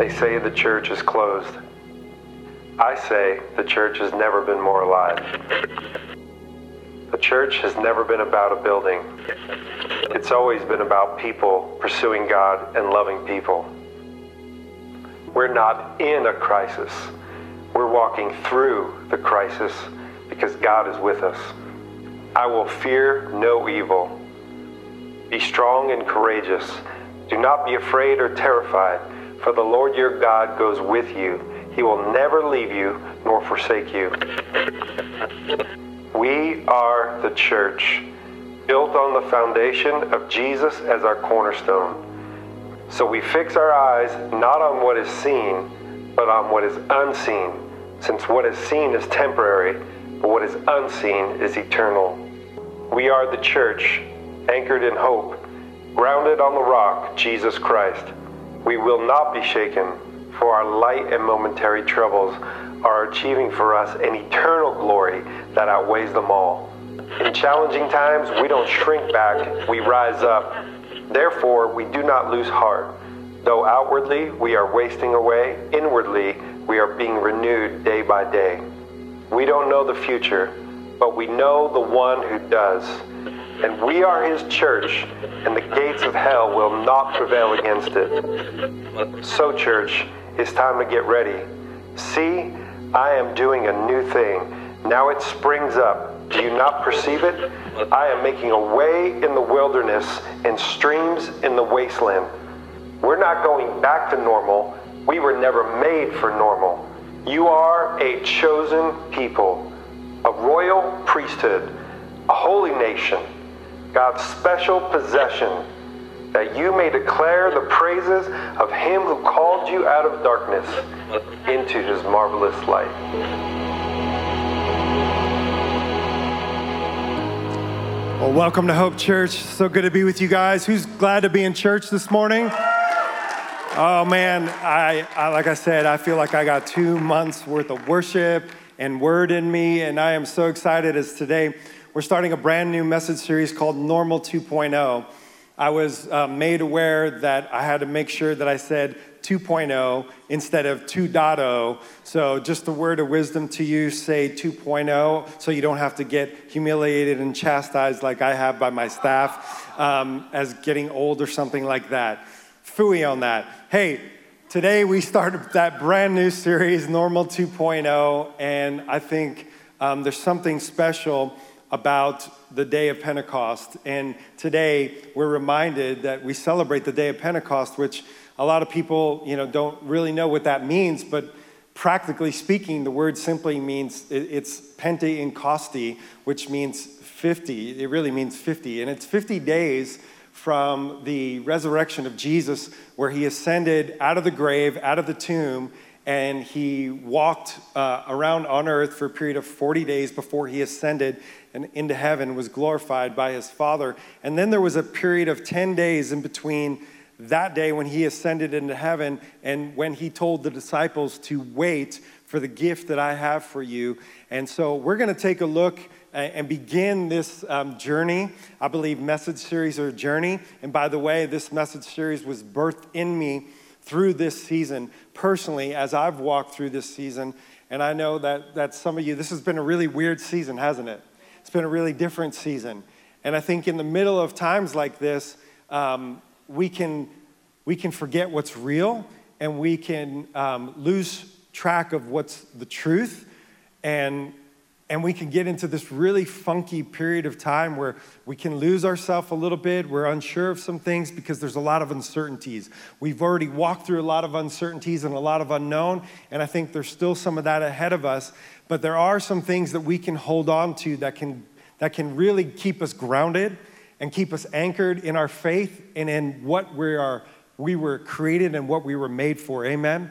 They say the church is closed. I say the church has never been more alive. The church has never been about a building. It's always been about people pursuing God and loving people. We're not in a crisis. We're walking through the crisis because God is with us. I will fear no evil. Be strong and courageous. Do not be afraid or terrified, for the Lord your God goes with you. He will never leave you nor forsake you. We are the church, built on the foundation of Jesus as our cornerstone. So we fix our eyes not on what is seen, but on what is unseen, since what is seen is temporary, but what is unseen is eternal. We are the church, anchored in hope, grounded on the rock, Jesus Christ. We will not be shaken, for our light and momentary troubles are achieving for us an eternal glory that outweighs them all. In challenging times, we don't shrink back, we rise up. Therefore, we do not lose heart. Though outwardly we are wasting away, inwardly we are being renewed day by day. We don't know the future, but we know the one who does. And we are his church, and the gates of hell will not prevail against it. So, church, it's time to get ready. See, I am doing a new thing. Now it springs up. Do you not perceive it? I am making a way in the wilderness and streams in the wasteland. We're not going back to normal. We were never made for normal. You are a chosen people, a royal priesthood, a holy nation, God's special possession, that you may declare the praises of Him who called you out of darkness into His marvelous light. Well, welcome to Hope Church. So good to be with you guys. Who's glad to be in church this morning? Oh man, I, I, like I said, I feel like I got two months worth of worship and word in me, and I am so excited as today we're starting a brand new message series called Normal 2.0. I was uh, made aware that I had to make sure that I said 2.0 instead of 2.0. So, just a word of wisdom to you say 2.0 so you don't have to get humiliated and chastised like I have by my staff um, as getting old or something like that. Fooey on that. Hey, today we started that brand new series, Normal 2.0, and I think um, there's something special about the day of Pentecost. And today we're reminded that we celebrate the day of Pentecost, which a lot of people, you know, don't really know what that means, but practically speaking, the word simply means it's pente in costi, which means 50. It really means 50. And it's 50 days from the resurrection of Jesus, where he ascended out of the grave, out of the tomb, and he walked uh, around on earth for a period of 40 days before he ascended and into heaven, was glorified by his Father. And then there was a period of 10 days in between that day when he ascended into heaven and when he told the disciples to wait for the gift that I have for you. And so we're going to take a look and begin this um, journey. I believe message series or journey. And by the way, this message series was birthed in me through this season personally as I've walked through this season. And I know that, that some of you, this has been a really weird season, hasn't it? It's been a really different season. And I think in the middle of times like this, um, we can, we can forget what's real and we can um, lose track of what's the truth and and we can get into this really funky period of time where we can lose ourselves a little bit. We're unsure of some things because there's a lot of uncertainties. We've already walked through a lot of uncertainties and a lot of unknown, and I think there's still some of that ahead of us. But there are some things that we can hold on to that can, that can really keep us grounded and keep us anchored in our faith and in what we are we were created and what we were made for. Amen.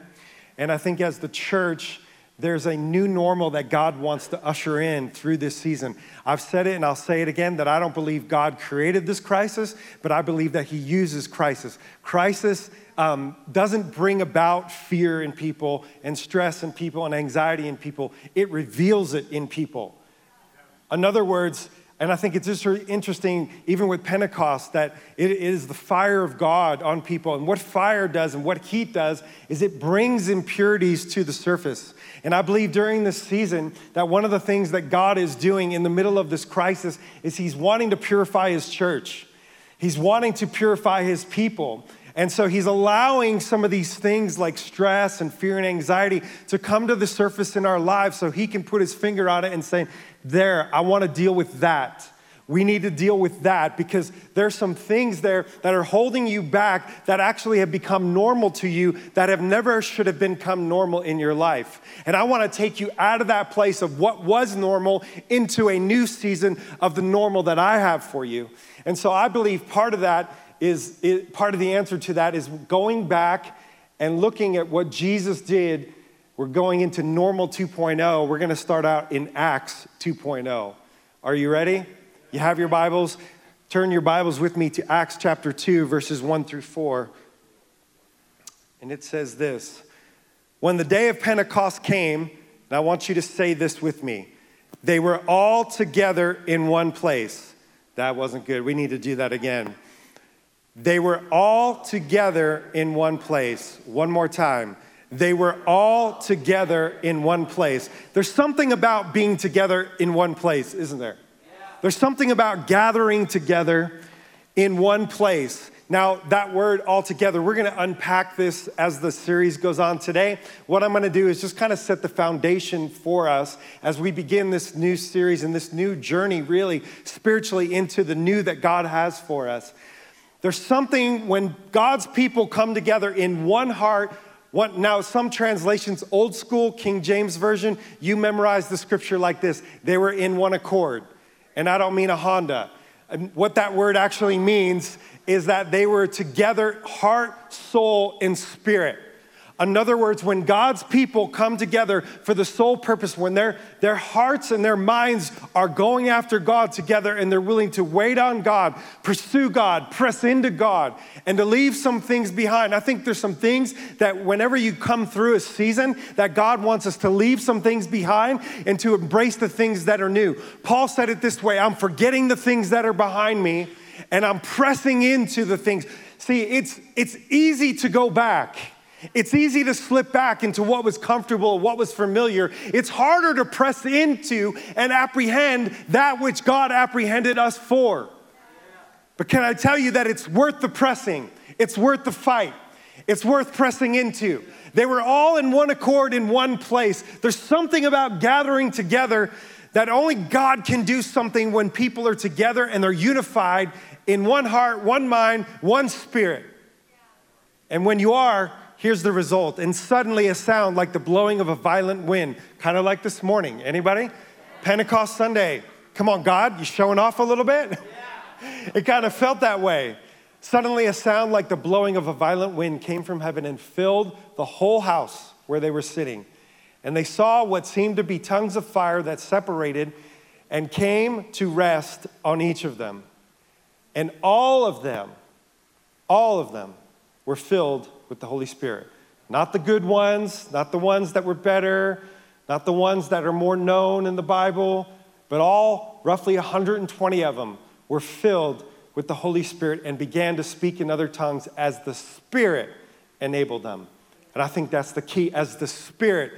And I think as the church, there's a new normal that God wants to usher in through this season. I've said it and I'll say it again that I don't believe God created this crisis, but I believe that He uses crisis. Crisis um, doesn't bring about fear in people and stress in people and anxiety in people, it reveals it in people. In other words, And I think it's just really interesting, even with Pentecost, that it is the fire of God on people. And what fire does and what heat does is it brings impurities to the surface. And I believe during this season that one of the things that God is doing in the middle of this crisis is He's wanting to purify His church. He's wanting to purify His people. And so he's allowing some of these things like stress and fear and anxiety to come to the surface in our lives so he can put his finger on it and say, There, I want to deal with that. We need to deal with that because there's some things there that are holding you back that actually have become normal to you that have never should have become normal in your life. And I want to take you out of that place of what was normal into a new season of the normal that I have for you. And so I believe part of that is, part of the answer to that is going back and looking at what Jesus did. We're going into normal 2.0. We're going to start out in Acts 2.0. Are you ready? You have your Bibles? Turn your Bibles with me to Acts chapter 2, verses 1 through 4. And it says this When the day of Pentecost came, and I want you to say this with me, they were all together in one place. That wasn't good. We need to do that again. They were all together in one place. One more time. They were all together in one place. There's something about being together in one place, isn't there? There's something about gathering together in one place. Now, that word all together, we're gonna unpack this as the series goes on today. What I'm gonna do is just kind of set the foundation for us as we begin this new series and this new journey, really spiritually, into the new that God has for us. There's something when God's people come together in one heart. Now, some translations, old school King James Version, you memorize the scripture like this they were in one accord and I don't mean a Honda. What that word actually means is that they were together, heart, soul, and spirit. In other words, when God's people come together for the sole purpose, when their, their hearts and their minds are going after God together and they're willing to wait on God, pursue God, press into God, and to leave some things behind. I think there's some things that whenever you come through a season, that God wants us to leave some things behind and to embrace the things that are new. Paul said it this way I'm forgetting the things that are behind me and I'm pressing into the things. See, it's, it's easy to go back. It's easy to slip back into what was comfortable, what was familiar. It's harder to press into and apprehend that which God apprehended us for. But can I tell you that it's worth the pressing? It's worth the fight. It's worth pressing into. They were all in one accord in one place. There's something about gathering together that only God can do something when people are together and they're unified in one heart, one mind, one spirit. And when you are, here's the result. And suddenly a sound like the blowing of a violent wind, kind of like this morning. Anybody? Pentecost Sunday. Come on, God, you showing off a little bit? Yeah. it kind of felt that way. Suddenly a sound like the blowing of a violent wind came from heaven and filled the whole house where they were sitting. And they saw what seemed to be tongues of fire that separated and came to rest on each of them. And all of them, all of them were filled with the Holy Spirit. Not the good ones, not the ones that were better, not the ones that are more known in the Bible, but all, roughly 120 of them, were filled with the Holy Spirit and began to speak in other tongues as the Spirit enabled them. And I think that's the key, as the Spirit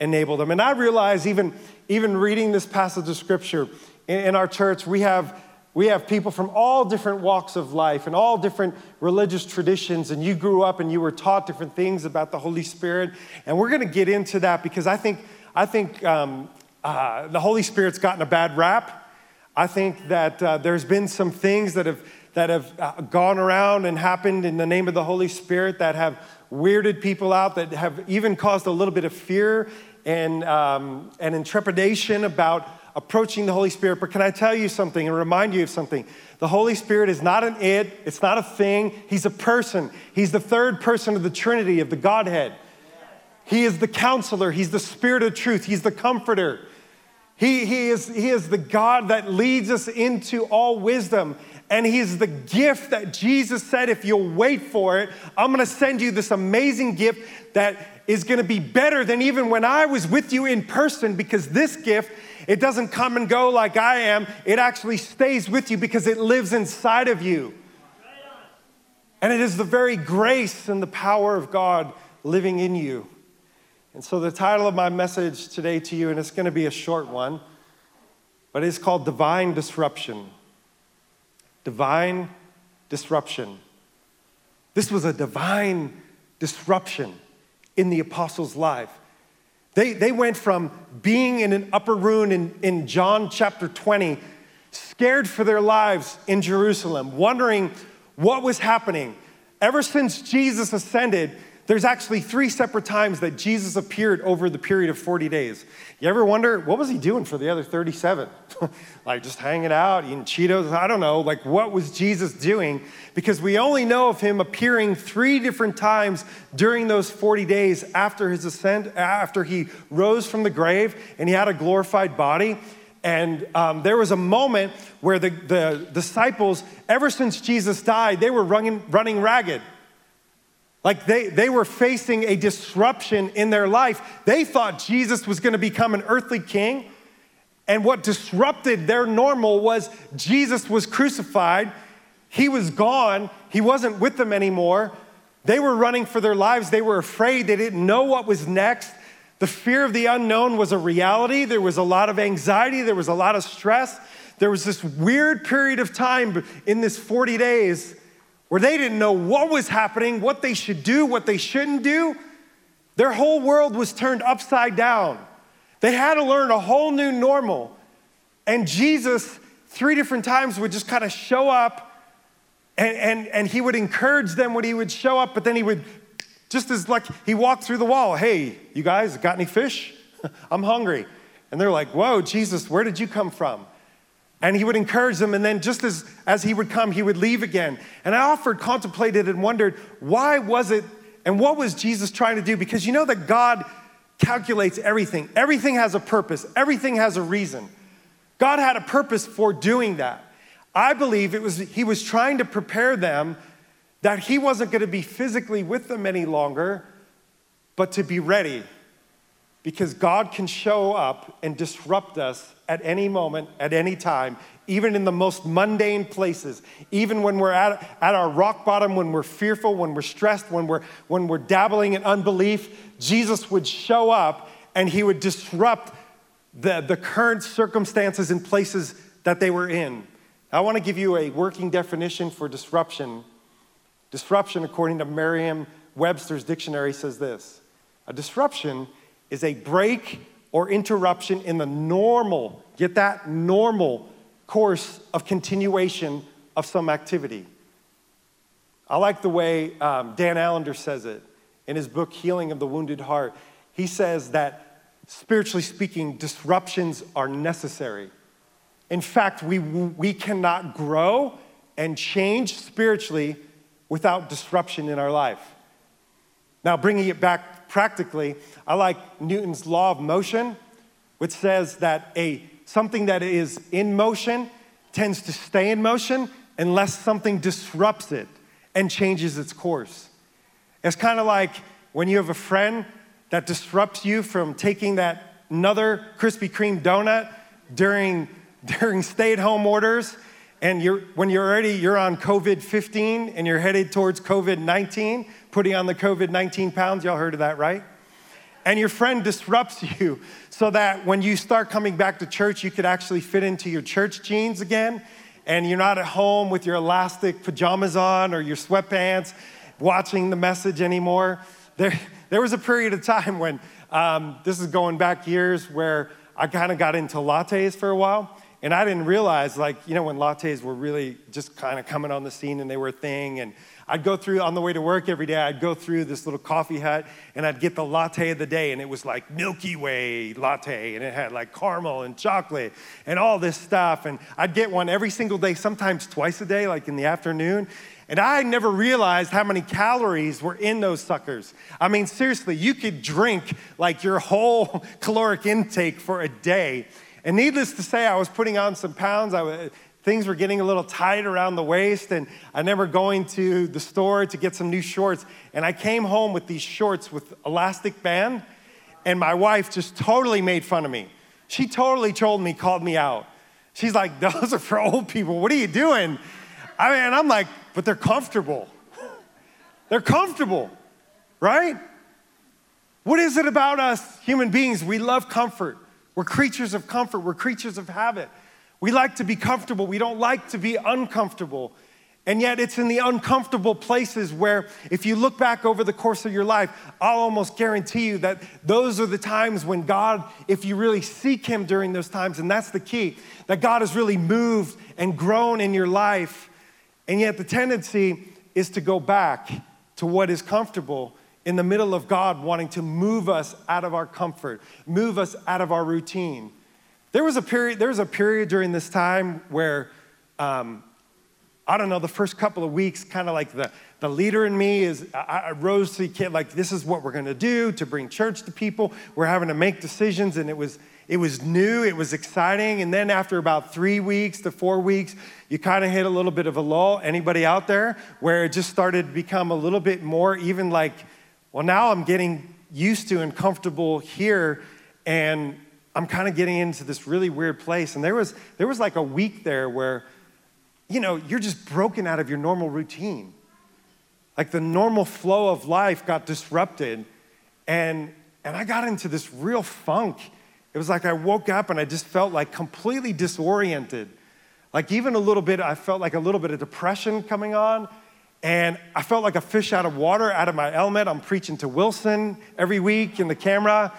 enabled them. And I realize, even, even reading this passage of Scripture in, in our church, we have we have people from all different walks of life and all different religious traditions, and you grew up and you were taught different things about the Holy Spirit. And we're going to get into that because I think, I think um, uh, the Holy Spirit's gotten a bad rap. I think that uh, there's been some things that have, that have uh, gone around and happened in the name of the Holy Spirit that have weirded people out, that have even caused a little bit of fear and, um, and intrepidation about approaching the Holy Spirit. But can I tell you something and remind you of something? The Holy Spirit is not an it, it's not a thing. He's a person. He's the third person of the Trinity, of the Godhead. He is the counselor, He's the Spirit of truth, He's the comforter. He, he, is, he is the God that leads us into all wisdom And He's the gift that Jesus said, if you'll wait for it, I'm gonna send you this amazing gift that is gonna be better than even when I was with you in person because this gift it doesn't come and go like I am. It actually stays with you because it lives inside of you. And it is the very grace and the power of God living in you. And so, the title of my message today to you, and it's going to be a short one, but it's called Divine Disruption. Divine Disruption. This was a divine disruption in the apostles' life. They, they went from being in an upper room in, in John chapter 20, scared for their lives in Jerusalem, wondering what was happening. Ever since Jesus ascended, there's actually three separate times that Jesus appeared over the period of 40 days. You ever wonder, what was he doing for the other 37? like just hanging out, eating Cheetos? I don't know. Like, what was Jesus doing? Because we only know of him appearing three different times during those 40 days after his ascent, after he rose from the grave and he had a glorified body. And um, there was a moment where the, the disciples, ever since Jesus died, they were running, running ragged. Like they, they were facing a disruption in their life. They thought Jesus was going to become an earthly king. And what disrupted their normal was Jesus was crucified. He was gone. He wasn't with them anymore. They were running for their lives. They were afraid. They didn't know what was next. The fear of the unknown was a reality. There was a lot of anxiety. There was a lot of stress. There was this weird period of time in this 40 days where they didn't know what was happening, what they should do, what they shouldn't do. Their whole world was turned upside down. They had to learn a whole new normal. And Jesus, three different times, would just kind of show up and, and, and he would encourage them when he would show up, but then he would, just as like he walked through the wall, hey, you guys got any fish? I'm hungry. And they're like, whoa, Jesus, where did you come from? And he would encourage them, and then just as, as he would come, he would leave again. And I often contemplated and wondered, why was it, and what was Jesus trying to do? Because you know that God calculates everything, everything has a purpose, everything has a reason. God had a purpose for doing that. I believe it was he was trying to prepare them that he wasn't going to be physically with them any longer, but to be ready because God can show up and disrupt us at any moment, at any time, even in the most mundane places, even when we're at, at our rock bottom, when we're fearful, when we're stressed, when we're, when we're dabbling in unbelief, Jesus would show up and he would disrupt the, the current circumstances and places that they were in. I want to give you a working definition for disruption. Disruption, according to Merriam Webster's dictionary, says this a disruption is a break or interruption in the normal, get that, normal course of continuation of some activity. I like the way um, Dan Allender says it in his book, Healing of the Wounded Heart. He says that, spiritually speaking, disruptions are necessary. In fact, we, we cannot grow and change spiritually without disruption in our life. Now, bringing it back practically, I like Newton's law of motion, which says that a something that is in motion tends to stay in motion unless something disrupts it and changes its course. It's kind of like when you have a friend that disrupts you from taking that another Krispy Kreme donut during, during stay-at-home orders and you're, when you're already you're on covid-15 and you're headed towards covid-19 putting on the COVID 19 pounds. Y'all heard of that, right? And your friend disrupts you so that when you start coming back to church, you could actually fit into your church jeans again. And you're not at home with your elastic pajamas on or your sweatpants watching the message anymore. There, there was a period of time when, um, this is going back years, where I kind of got into lattes for a while. And I didn't realize, like, you know, when lattes were really just kind of coming on the scene and they were a thing. And I'd go through on the way to work every day, I'd go through this little coffee hut and I'd get the latte of the day. And it was like Milky Way latte. And it had like caramel and chocolate and all this stuff. And I'd get one every single day, sometimes twice a day, like in the afternoon. And I never realized how many calories were in those suckers. I mean, seriously, you could drink like your whole caloric intake for a day and needless to say, I was putting on some pounds. I things were getting a little tight around the waist, and I remember going to the store to get some new shorts. And I came home with these shorts with elastic band, and my wife just totally made fun of me. She totally told me, called me out. She's like, Those are for old people. What are you doing? I mean, I'm like, But they're comfortable. they're comfortable, right? What is it about us human beings? We love comfort. We're creatures of comfort, we're creatures of habit. We like to be comfortable, we don't like to be uncomfortable. And yet, it's in the uncomfortable places where, if you look back over the course of your life, I'll almost guarantee you that those are the times when God, if you really seek Him during those times, and that's the key, that God has really moved and grown in your life. And yet, the tendency is to go back to what is comfortable in the middle of God wanting to move us out of our comfort, move us out of our routine. There was a period, there was a period during this time where, um, I don't know, the first couple of weeks, kind of like the, the leader in me is, I, I rose to the kid, like, this is what we're gonna do to bring church to people. We're having to make decisions, and it was, it was new, it was exciting. And then after about three weeks to four weeks, you kind of hit a little bit of a lull. Anybody out there? Where it just started to become a little bit more even like, well, now I'm getting used to and comfortable here, and I'm kind of getting into this really weird place. And there was, there was like a week there where, you know, you're just broken out of your normal routine. Like the normal flow of life got disrupted. And, and I got into this real funk. It was like I woke up and I just felt like completely disoriented. Like even a little bit, I felt like a little bit of depression coming on. And I felt like a fish out of water, out of my element. I'm preaching to Wilson every week in the camera.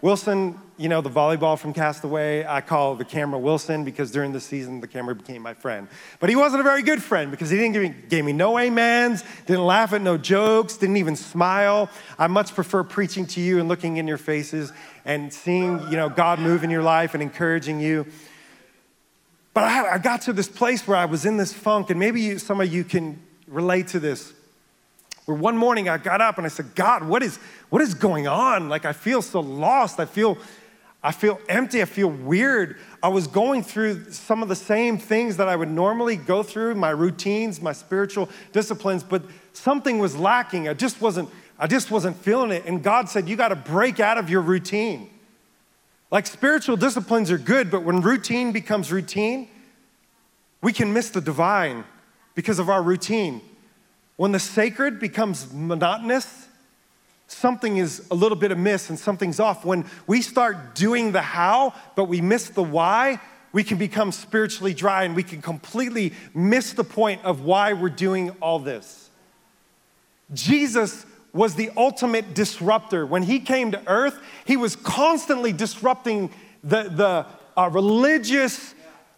Wilson, you know, the volleyball from Castaway, I call the camera Wilson because during the season, the camera became my friend. But he wasn't a very good friend because he didn't give me, gave me no amens, didn't laugh at no jokes, didn't even smile. I much prefer preaching to you and looking in your faces and seeing, you know, God move in your life and encouraging you. But I, I got to this place where I was in this funk, and maybe you, some of you can relate to this. Where one morning I got up and I said, God, what is, what is going on? Like I feel so lost. I feel, I feel empty. I feel weird. I was going through some of the same things that I would normally go through, my routines, my spiritual disciplines, but something was lacking. I just wasn't, I just wasn't feeling it. And God said, You got to break out of your routine. Like spiritual disciplines are good, but when routine becomes routine, we can miss the divine because of our routine. When the sacred becomes monotonous, something is a little bit amiss and something's off. When we start doing the how, but we miss the why, we can become spiritually dry and we can completely miss the point of why we're doing all this. Jesus was the ultimate disruptor. When he came to earth, he was constantly disrupting the, the uh, religious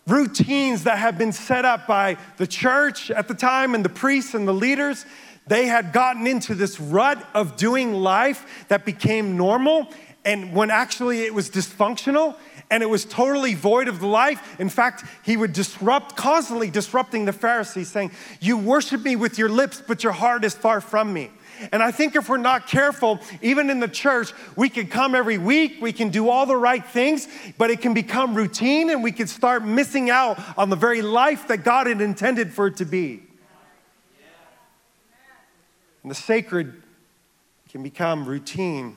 routines that had been set up by the church at the time and the priests and the leaders. They had gotten into this rut of doing life that became normal, and when actually it was dysfunctional and it was totally void of the life. In fact, he would disrupt, constantly disrupting the Pharisees, saying, You worship me with your lips, but your heart is far from me. And I think if we're not careful, even in the church, we can come every week, we can do all the right things, but it can become routine and we can start missing out on the very life that God had intended for it to be. And the sacred can become routine,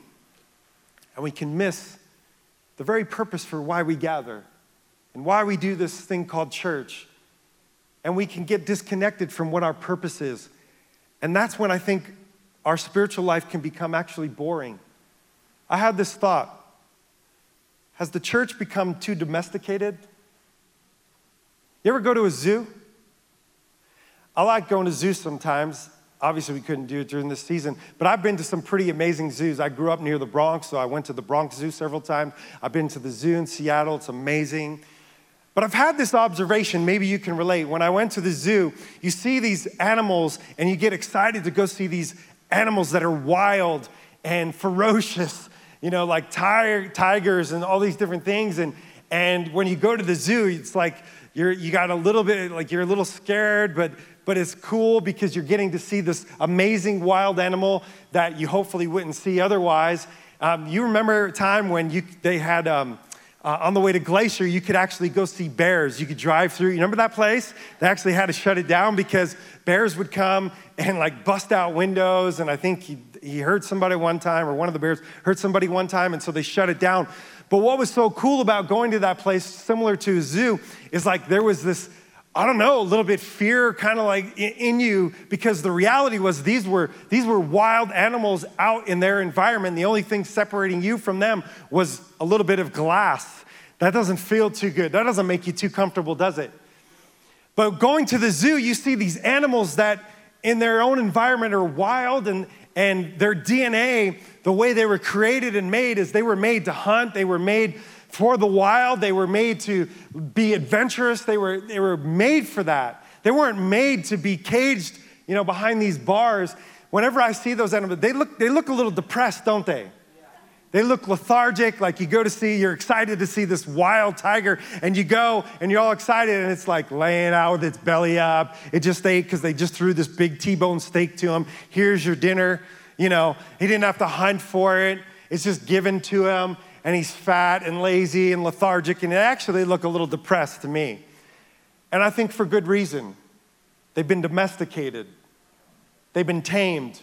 and we can miss the very purpose for why we gather and why we do this thing called church. And we can get disconnected from what our purpose is. And that's when I think our spiritual life can become actually boring. I had this thought Has the church become too domesticated? You ever go to a zoo? I like going to zoos sometimes. Obviously, we couldn't do it during this season, but I've been to some pretty amazing zoos. I grew up near the Bronx, so I went to the Bronx Zoo several times. I've been to the zoo in Seattle, it's amazing. But I've had this observation, maybe you can relate. When I went to the zoo, you see these animals and you get excited to go see these animals that are wild and ferocious, you know, like tiger, tigers and all these different things. And, and when you go to the zoo, it's like you're, you got a little bit, like you're a little scared, but, but it's cool because you're getting to see this amazing wild animal that you hopefully wouldn't see otherwise. Um, you remember a time when you, they had um, uh, on the way to Glacier, you could actually go see bears. You could drive through. You remember that place? They actually had to shut it down because bears would come and like bust out windows. And I think he, he heard somebody one time, or one of the bears hurt somebody one time, and so they shut it down. But what was so cool about going to that place, similar to a zoo, is like there was this I don't know, a little bit fear kind of like in you because the reality was these were these were wild animals out in their environment. The only thing separating you from them was a little bit of glass. That doesn't feel too good. That doesn't make you too comfortable, does it? But going to the zoo, you see these animals that in their own environment are wild and and their DNA, the way they were created and made is they were made to hunt, they were made for the wild. They were made to be adventurous. They were, they were made for that. They weren't made to be caged, you know, behind these bars. Whenever I see those animals, they look, they look a little depressed, don't they? They look lethargic, like you go to see, you're excited to see this wild tiger, and you go and you're all excited, and it's like laying out with its belly up. It just ate because they just threw this big T bone steak to him. Here's your dinner. You know, he didn't have to hunt for it, it's just given to him and he's fat and lazy and lethargic, and they actually look a little depressed to me. And I think for good reason. They've been domesticated, they've been tamed.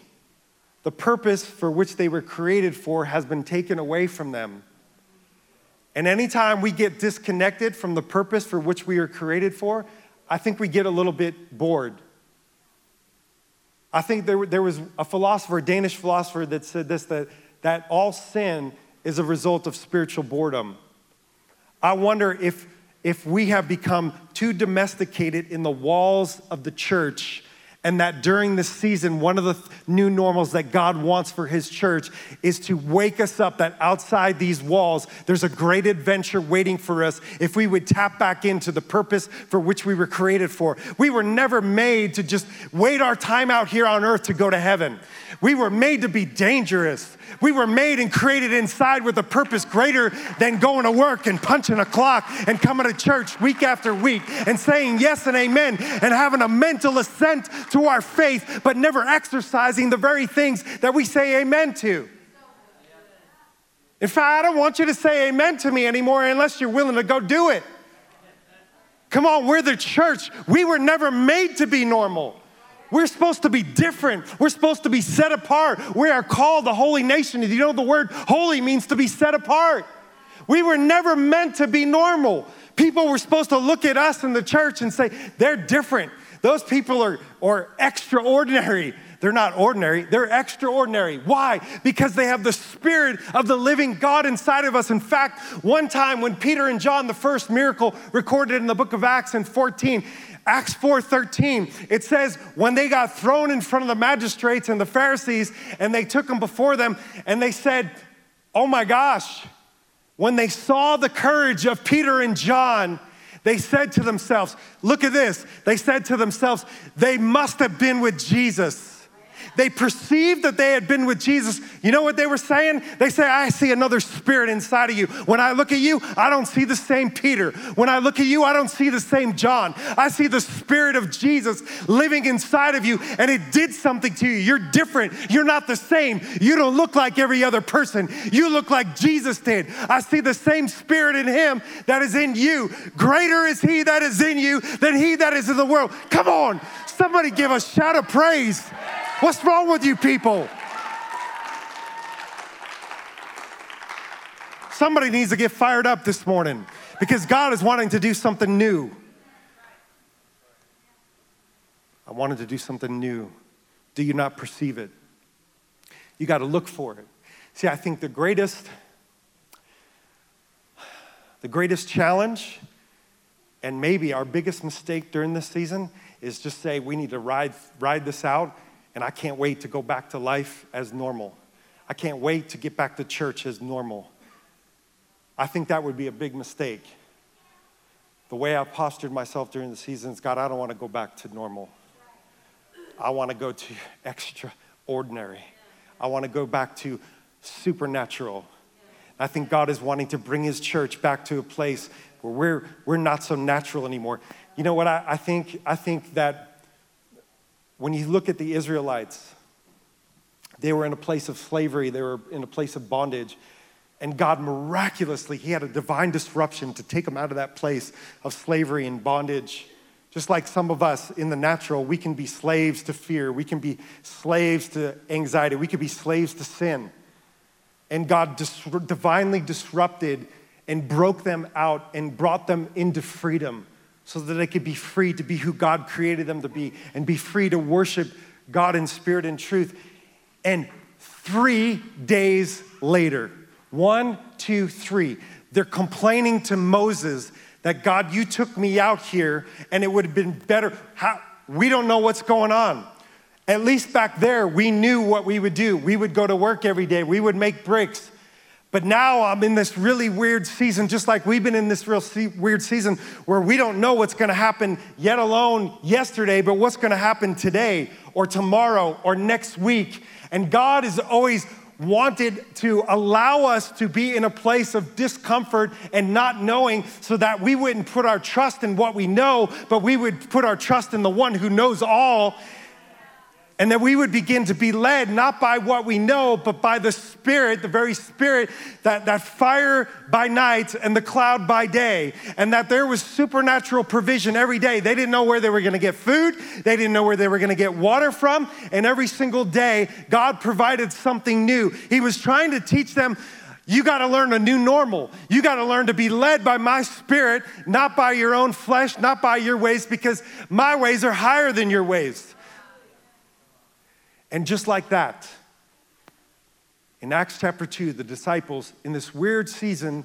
The purpose for which they were created for has been taken away from them. And anytime we get disconnected from the purpose for which we are created for, I think we get a little bit bored. I think there, there was a philosopher, a Danish philosopher, that said this that, that all sin is a result of spiritual boredom. I wonder if, if we have become too domesticated in the walls of the church and that during this season, one of the new normals that God wants for His church is to wake us up that outside these walls, there's a great adventure waiting for us if we would tap back into the purpose for which we were created for. We were never made to just wait our time out here on earth to go to heaven. We were made to be dangerous. We were made and created inside with a purpose greater than going to work and punching a clock and coming to church week after week and saying yes and amen and having a mental assent to our faith, but never exercising the very things that we say amen to. In fact, I don't want you to say amen to me anymore unless you're willing to go do it. Come on, we're the church. We were never made to be normal. We're supposed to be different. We're supposed to be set apart. We are called the holy nation. You know the word holy means to be set apart? We were never meant to be normal. People were supposed to look at us in the church and say, they're different. Those people are, are extraordinary. They're not ordinary, they're extraordinary. Why? Because they have the spirit of the living God inside of us. In fact, one time when Peter and John, the first miracle recorded in the book of Acts in 14, Acts 4:13, it says when they got thrown in front of the magistrates and the Pharisees and they took them before them and they said, "Oh my gosh, when they saw the courage of Peter and John, they said to themselves, look at this. They said to themselves, they must have been with Jesus. They perceived that they had been with Jesus. You know what they were saying? They say, I see another spirit inside of you. When I look at you, I don't see the same Peter. When I look at you, I don't see the same John. I see the spirit of Jesus living inside of you, and it did something to you. You're different. You're not the same. You don't look like every other person. You look like Jesus did. I see the same spirit in him that is in you. Greater is he that is in you than he that is in the world. Come on, somebody give a shout of praise. What's wrong with you people? Somebody needs to get fired up this morning because God is wanting to do something new. I wanted to do something new. Do you not perceive it? You got to look for it. See, I think the greatest the greatest challenge and maybe our biggest mistake during this season is just say we need to ride ride this out and I can't wait to go back to life as normal. I can't wait to get back to church as normal. I think that would be a big mistake. The way I've postured myself during the seasons, God, I don't want to go back to normal. I want to go to extraordinary. I want to go back to supernatural. I think God is wanting to bring his church back to a place where we're, we're not so natural anymore. You know what? I, I, think, I think that when you look at the Israelites, they were in a place of slavery, they were in a place of bondage. And God miraculously, He had a divine disruption to take them out of that place of slavery and bondage. Just like some of us in the natural, we can be slaves to fear, we can be slaves to anxiety, we could be slaves to sin. And God dis- divinely disrupted and broke them out and brought them into freedom so that they could be free to be who God created them to be and be free to worship God in spirit and truth. And three days later, one, two, three. They're complaining to Moses that God, you took me out here and it would have been better. How, we don't know what's going on. At least back there, we knew what we would do. We would go to work every day, we would make bricks. But now I'm in this really weird season, just like we've been in this real se- weird season where we don't know what's gonna happen, yet alone yesterday, but what's gonna happen today or tomorrow or next week. And God is always wanted to allow us to be in a place of discomfort and not knowing so that we wouldn't put our trust in what we know, but we would put our trust in the one who knows all and that we would begin to be led not by what we know, but by the Spirit, the very Spirit, that, that fire by night and the cloud by day. And that there was supernatural provision every day. They didn't know where they were gonna get food, they didn't know where they were gonna get water from. And every single day, God provided something new. He was trying to teach them. You got to learn a new normal. You got to learn to be led by my spirit, not by your own flesh, not by your ways, because my ways are higher than your ways. And just like that, in Acts chapter 2, the disciples, in this weird season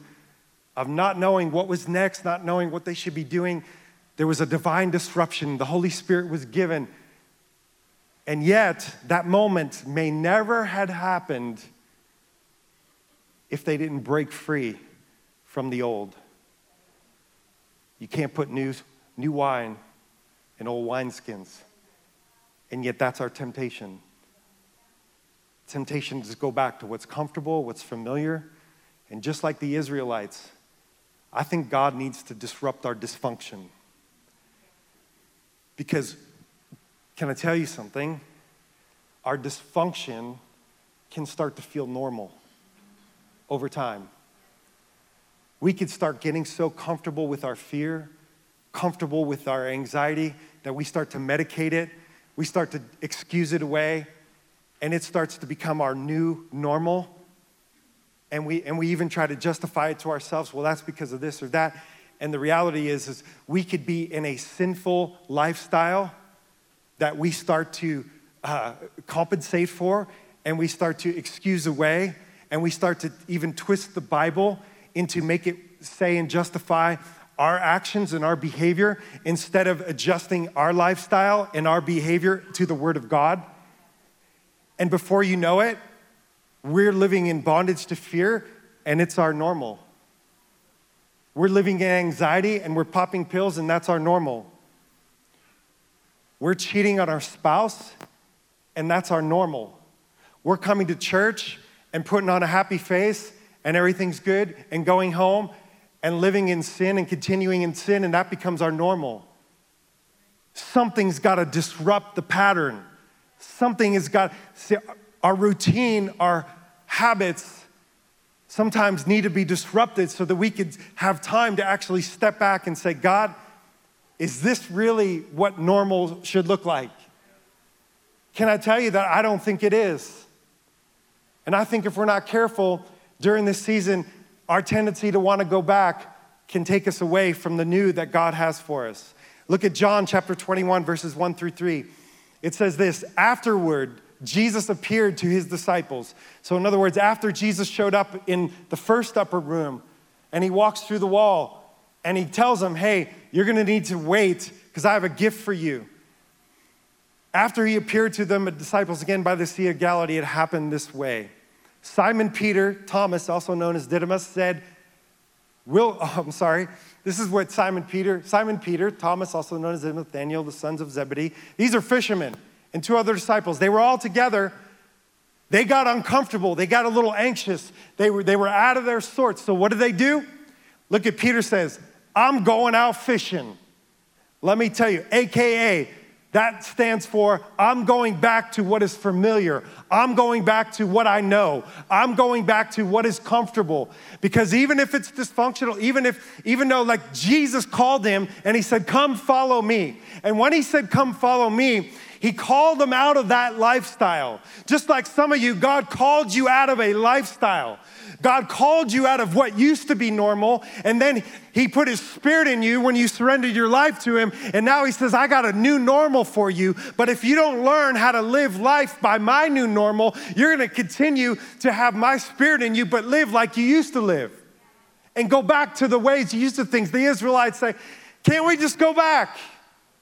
of not knowing what was next, not knowing what they should be doing, there was a divine disruption. The Holy Spirit was given. And yet, that moment may never had happened if they didn't break free from the old. You can't put new, new wine in old wineskins. And yet, that's our temptation temptation to go back to what's comfortable, what's familiar. And just like the Israelites, I think God needs to disrupt our dysfunction. Because, can I tell you something? Our dysfunction can start to feel normal over time. We could start getting so comfortable with our fear, comfortable with our anxiety, that we start to medicate it, we start to excuse it away, and it starts to become our new normal. And we, and we even try to justify it to ourselves. Well, that's because of this or that. And the reality is, is we could be in a sinful lifestyle that we start to uh, compensate for and we start to excuse away and we start to even twist the Bible into make it say and justify our actions and our behavior instead of adjusting our lifestyle and our behavior to the Word of God. And before you know it, we're living in bondage to fear, and it's our normal. We're living in anxiety and we're popping pills, and that's our normal. We're cheating on our spouse, and that's our normal. We're coming to church and putting on a happy face, and everything's good, and going home and living in sin and continuing in sin, and that becomes our normal. Something's got to disrupt the pattern. Something has got, see, our routine, our habits sometimes need to be disrupted so that we could have time to actually step back and say, God, is this really what normal should look like? Can I tell you that I don't think it is? And I think if we're not careful during this season, our tendency to want to go back can take us away from the new that God has for us. Look at John chapter 21, verses 1 through 3. It says this afterward, Jesus appeared to his disciples. So, in other words, after Jesus showed up in the first upper room and he walks through the wall and he tells them, Hey, you're gonna need to wait because I have a gift for you. After he appeared to them, the disciples again by the Sea of Galilee, it happened this way. Simon Peter, Thomas, also known as Didymus, said, Will, oh, I'm sorry, this is what Simon Peter, Simon Peter, Thomas, also known as Nathaniel, the sons of Zebedee, these are fishermen and two other disciples. They were all together. They got uncomfortable. They got a little anxious. They were, they were out of their sorts. So what did they do? Look at Peter says, I'm going out fishing. Let me tell you, AKA, That stands for I'm going back to what is familiar. I'm going back to what I know. I'm going back to what is comfortable. Because even if it's dysfunctional, even if, even though like Jesus called him and he said, Come follow me. And when he said, Come follow me, he called them out of that lifestyle. Just like some of you, God called you out of a lifestyle. God called you out of what used to be normal, and then He put His Spirit in you when you surrendered your life to Him. And now He says, I got a new normal for you. But if you don't learn how to live life by my new normal, you're gonna continue to have my Spirit in you, but live like you used to live. And go back to the ways you used to things. The Israelites say, Can't we just go back?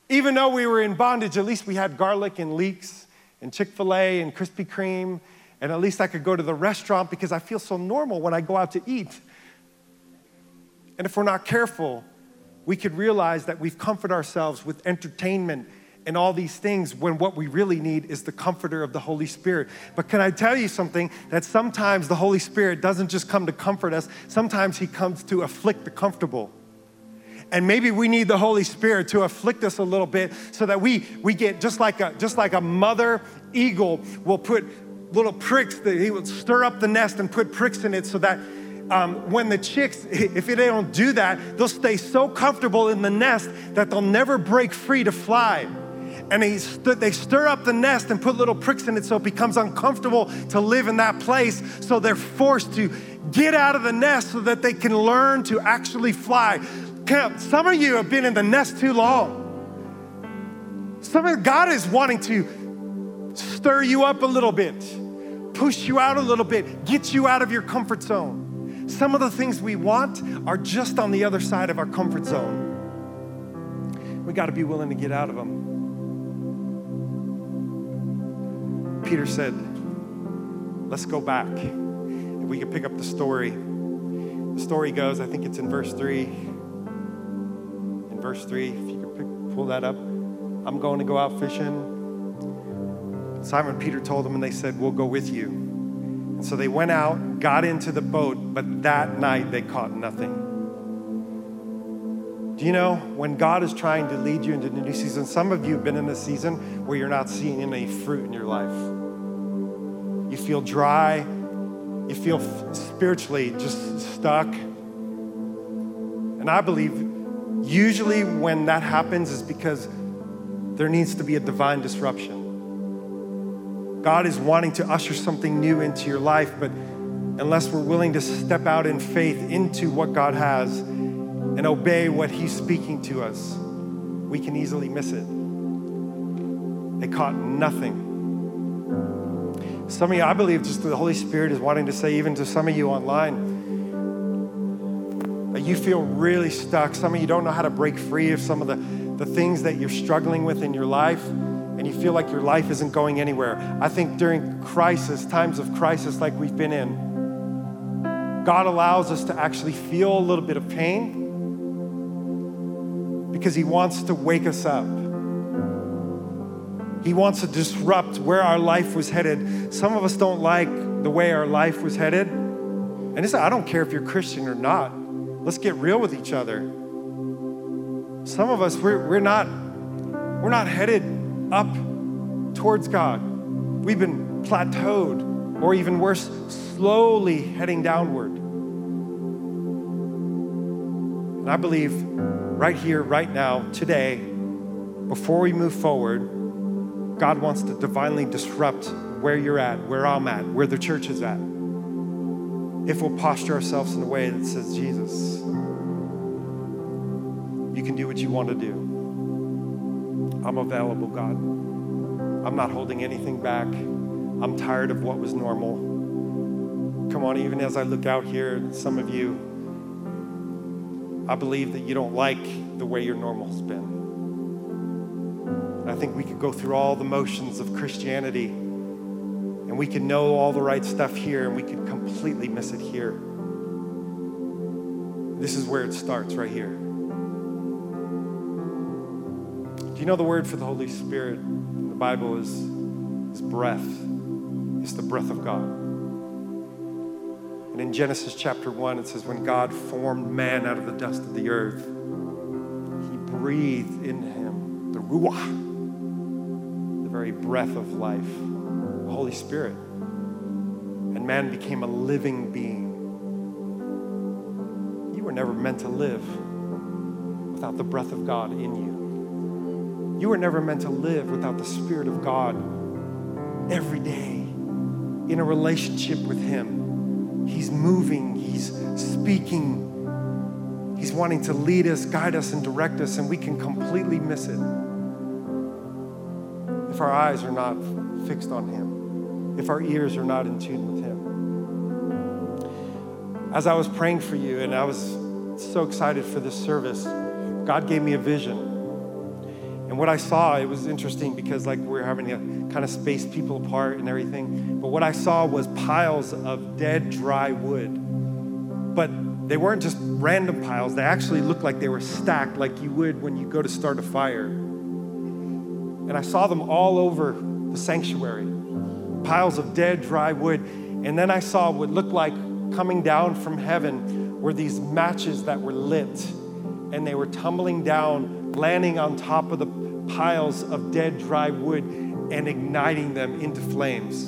Even though we were in bondage, at least we had garlic and leeks and Chick fil A and Krispy Kreme and at least I could go to the restaurant because I feel so normal when I go out to eat. And if we're not careful, we could realize that we've comforted ourselves with entertainment and all these things when what we really need is the comforter of the Holy Spirit. But can I tell you something? That sometimes the Holy Spirit doesn't just come to comfort us, sometimes He comes to afflict the comfortable. And maybe we need the Holy Spirit to afflict us a little bit so that we, we get just like a just like a mother eagle will put little pricks that he would stir up the nest and put pricks in it so that um, when the chicks, if they don't do that, they'll stay so comfortable in the nest that they'll never break free to fly. And they, st- they stir up the nest and put little pricks in it so it becomes uncomfortable to live in that place. So they're forced to get out of the nest so that they can learn to actually fly. Some of you have been in the nest too long. Some of God is wanting to stir you up a little bit push you out a little bit, get you out of your comfort zone. Some of the things we want are just on the other side of our comfort zone. We got to be willing to get out of them. Peter said, Let's go back. If we could pick up the story. The story goes, I think it's in verse 3. In verse 3, if you could pick, pull that up. I'm going to go out fishing. Simon Peter told them, and they said, We'll go with you. And so they went out, got into the boat, but that night they caught nothing. Do you know when God is trying to lead you into the new season? Some of you have been in a season where you're not seeing any fruit in your life. You feel dry, you feel spiritually just stuck. And I believe usually when that happens is because there needs to be a divine disruption. God is wanting to usher something new into your life, but unless we're willing to step out in faith into what God has and obey what He's speaking to us, we can easily miss it. They caught nothing. Some of you, I believe, just the Holy Spirit is wanting to say, even to some of you online, that you feel really stuck. Some of you don't know how to break free of some of the, the things that you're struggling with in your life and you feel like your life isn't going anywhere. I think during crisis, times of crisis like we've been in, God allows us to actually feel a little bit of pain because He wants to wake us up. He wants to disrupt where our life was headed. Some of us don't like the way our life was headed. And it's, I don't care if you're Christian or not. Let's get real with each other. Some of us, we're, we're, not, we're not headed up towards God. We've been plateaued, or even worse, slowly heading downward. And I believe right here, right now, today, before we move forward, God wants to divinely disrupt where you're at, where I'm at, where the church is at. If we'll posture ourselves in a way that says, Jesus, you can do what you want to do. I'm available, God. I'm not holding anything back. I'm tired of what was normal. Come on, even as I look out here, some of you, I believe that you don't like the way your normal's been. I think we could go through all the motions of Christianity and we can know all the right stuff here and we could completely miss it here. This is where it starts, right here. You know the word for the Holy Spirit in the Bible is, is breath? It's the breath of God. And in Genesis chapter 1, it says, When God formed man out of the dust of the earth, he breathed in him the Ruach, the very breath of life, the Holy Spirit. And man became a living being. You were never meant to live without the breath of God in you. You were never meant to live without the Spirit of God every day in a relationship with Him. He's moving, He's speaking, He's wanting to lead us, guide us, and direct us, and we can completely miss it if our eyes are not fixed on Him, if our ears are not in tune with Him. As I was praying for you and I was so excited for this service, God gave me a vision. And what I saw, it was interesting because like we're having to kind of space people apart and everything. But what I saw was piles of dead, dry wood. But they weren't just random piles. They actually looked like they were stacked like you would when you go to start a fire. And I saw them all over the sanctuary. Piles of dead, dry wood. And then I saw what looked like coming down from heaven were these matches that were lit and they were tumbling down, landing on top of the piles of dead, dry wood and igniting them into flames.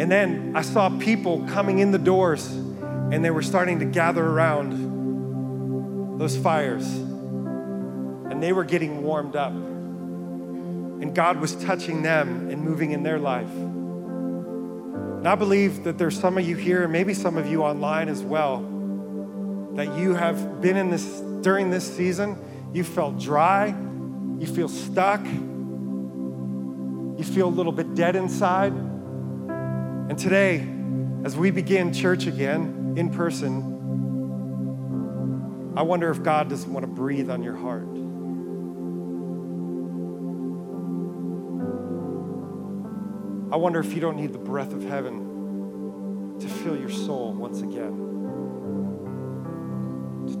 And then I saw people coming in the doors and they were starting to gather around those fires and they were getting warmed up. And God was touching them and moving in their life. And I believe that there's some of you here, and maybe some of you online as well, that you have been in this during this season. You felt dry, you feel stuck, you feel a little bit dead inside. And today, as we begin church again in person, I wonder if God doesn't want to breathe on your heart. I wonder if you don't need the breath of heaven to fill your soul once again,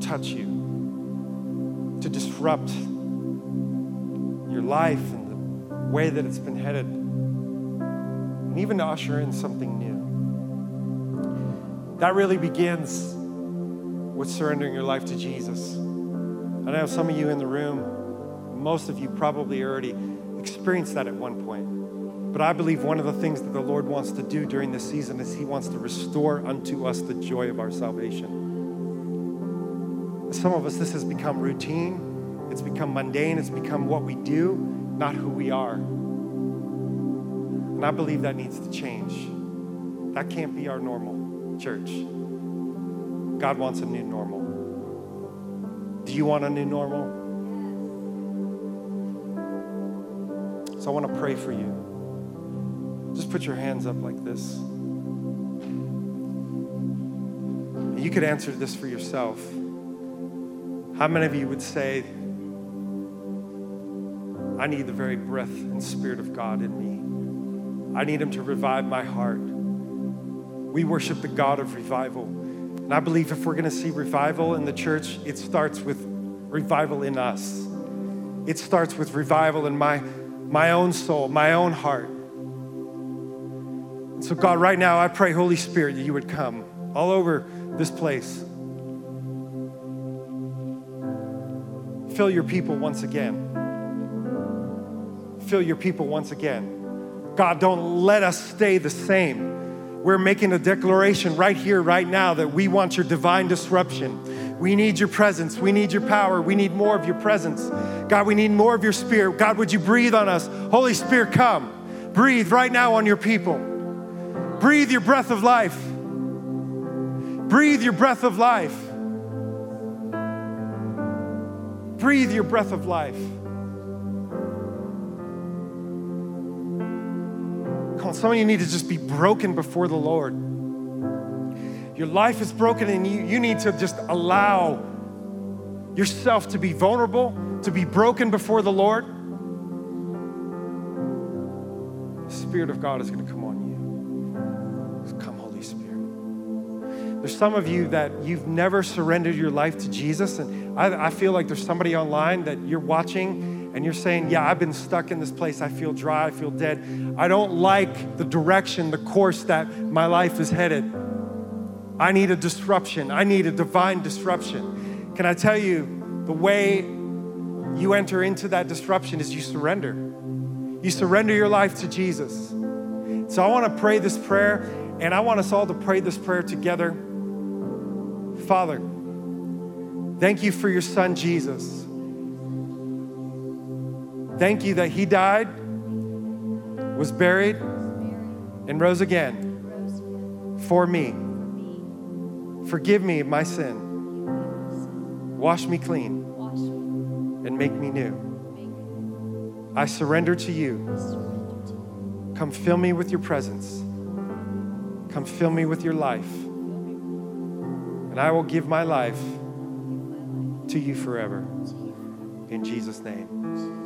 touch you, to disrupt your life and the way that it's been headed, and even to usher in something new. That really begins with surrendering your life to Jesus. I know some of you in the room, most of you probably already experienced that at one point. But I believe one of the things that the Lord wants to do during this season is He wants to restore unto us the joy of our salvation. Some of us, this has become routine, it's become mundane, it's become what we do, not who we are. And I believe that needs to change. That can't be our normal, church. God wants a new normal. Do you want a new normal? So I want to pray for you. Just put your hands up like this. You could answer this for yourself. How many of you would say, I need the very breath and spirit of God in me? I need Him to revive my heart. We worship the God of revival. And I believe if we're going to see revival in the church, it starts with revival in us. It starts with revival in my, my own soul, my own heart. And So, God, right now, I pray, Holy Spirit, that you would come all over this place. Fill your people once again. Fill your people once again. God, don't let us stay the same. We're making a declaration right here, right now, that we want your divine disruption. We need your presence. We need your power. We need more of your presence. God, we need more of your spirit. God, would you breathe on us? Holy Spirit, come. Breathe right now on your people. Breathe your breath of life. Breathe your breath of life. Breathe your breath of life. Come on, some of you need to just be broken before the Lord. Your life is broken, and you, you need to just allow yourself to be vulnerable, to be broken before the Lord. The Spirit of God is going to come on you. Come, Holy Spirit. There's some of you that you've never surrendered your life to Jesus, and I, I feel like there's somebody online that you're watching and you're saying, Yeah, I've been stuck in this place. I feel dry. I feel dead. I don't like the direction, the course that my life is headed. I need a disruption. I need a divine disruption. Can I tell you the way you enter into that disruption is you surrender. You surrender your life to Jesus. So I want to pray this prayer, and I want us all to pray this prayer together. Father, thank you for your son, Jesus. Thank you that he died, was buried, and rose again for me. Forgive me my sin. Wash me clean and make me new. I surrender to you. Come fill me with your presence. Come fill me with your life. And I will give my life to you forever. In Jesus' name.